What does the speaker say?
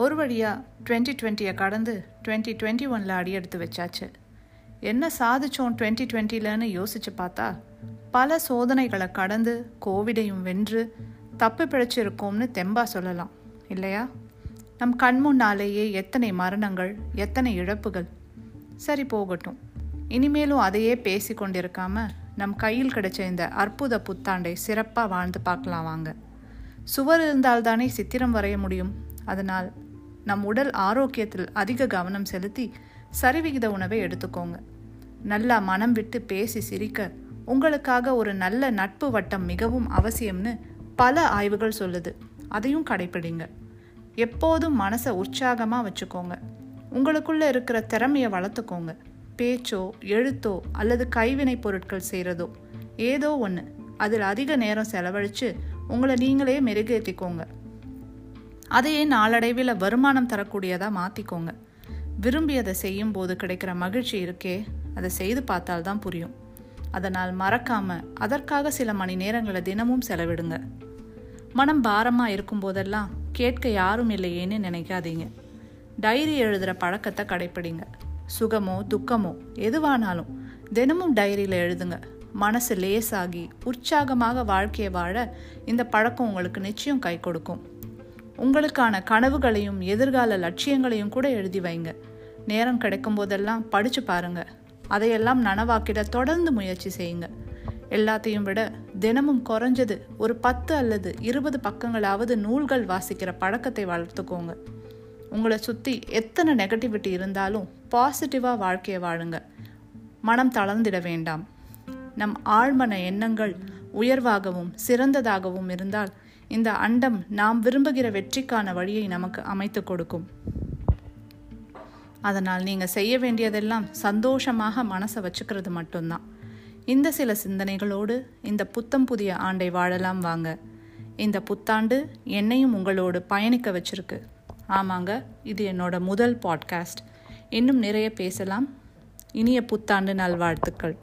ஒரு வழியாக டுவெண்ட்டி டுவெண்ட்டியை கடந்து டுவெண்ட்டி டுவெண்ட்டி ஒனில் அடியெடுத்து வச்சாச்சு. என்ன சாதிச்சோம் டுவெண்ட்டி டுவெண்ட்டிலன்னு யோசிச்சு பார்த்தா பல சோதனைகளை கடந்து கோவிடையும் வென்று தப்பு பிழைச்சிருக்கோம்னு தெம்பா சொல்லலாம் இல்லையா? நம் கண் முன்னாலேயே எத்தனை மரணங்கள் எத்தனை இழப்புகள். சரி போகட்டும். இனிமேலும் அதையே பேசி கொண்டிருக்காம நம் கையில் கிடைச்ச இந்த அற்புத புத்தாண்டை சிறப்பாக வாழ்ந்து பார்க்கலாம் வாங்க. சுவர் இருந்தால்தானே சித்திரம் வரைய முடியும். அதனால் நம் உடல் ஆரோக்கியத்தில் அதிக கவனம் செலுத்தி சரிவிகித உணவை எடுத்துக்கோங்க. நல்லா மனம் விட்டு பேசி சிரிக்க உங்களுக்காக ஒரு நல்ல நட்பு வட்டம் மிகவும் அவசியம்னு பல ஆய்வுகள் சொல்லுது. அதையும் கடைப்பிடிங்க. எப்போதும் மனசை உற்சாகமாக வச்சுக்கோங்க. உங்களுக்குள்ளே இருக்கிற திறமையை வளர்த்துக்கோங்க. பேச்சோ எழுத்தோ அல்லது கைவினை பொருட்கள் செய்கிறதோ ஏதோ ஒன்று அதில் அதிக நேரம் செலவழித்து உங்களை நீங்களே மெருகேற்றிக்கோங்க அதையே நாளடைவில் வருமானம் தரக்கூடியதாக மாற்றிக்கோங்க விரும்பி அதை செய்யும் போது கிடைக்கிற மகிழ்ச்சி இருக்கே அதை செய்து பார்த்தால்தான் புரியும். அதனால் மறக்காம அதற்காக சில மணி நேரங்களை தினமும் செலவிடுங்க. மனம் பாரமாக இருக்கும் போதெல்லாம் கேட்க யாரும் இல்லையேன்னு நினைக்காதீங்க. டைரி எழுதுகிற பழக்கத்தை கடைப்பிடிங்க. சுகமோ துக்கமோ எதுவானாலும் தினமும் டைரியில் எழுதுங்க. மனசு லேசாகி உற்சாகமாக வாழ்க்கையை வாழ இந்த பழக்கம் உங்களுக்கு நிச்சயம் கை கொடுக்கும். உங்களுக்கான கனவுகளையும் எதிர்கால லட்சியங்களையும் கூட எழுதி வைங்க. நேரம் கிடைக்கும் போதெல்லாம் படிச்சு பாருங்க. அதையெல்லாம் நனவாக்கிட தொடர்ந்து முயற்சி செய்யுங்க. எல்லாத்தையும் விட தினமும் குறைஞ்சது ஒரு பத்து அல்லது இருபது பக்கங்களாவது நூல்கள் வாசிக்கிற பழக்கத்தை வளர்த்துக்கோங்க. உங்களை சுற்றி எத்தனை நெகட்டிவிட்டி இருந்தாலும் பாசிட்டிவாக வாழ்க்கையை வாழுங்க. மனம் தளர்ந்திட வேண்டாம். நம் ஆழ்மன எண்ணங்கள் உயர்வாகவும் சிறந்ததாகவும் இருந்தால் இந்த அண்டம் நாம் விரும்புகிற வெற்றிக்கான வழியை நமக்கு அமைத்து கொடுக்கும். அதனால் நீங்கள் செய்ய வேண்டியதெல்லாம் சந்தோஷமாக மனசை வச்சுக்கிறது மட்டும்தான். இந்த சில சிந்தனைகளோடு இந்த புத்தம் புதிய ஆண்டை வாழலாம் வாங்க. இந்த புத்தாண்டு என்னையும் உங்களோடு பயணிக்க வச்சிருக்கு. ஆமாங்க இது என்னோட முதல் பாட்காஸ்ட். இன்னும் நிறைய பேசலாம். இனிய புத்தாண்டு நல்வாழ்த்துக்கள்.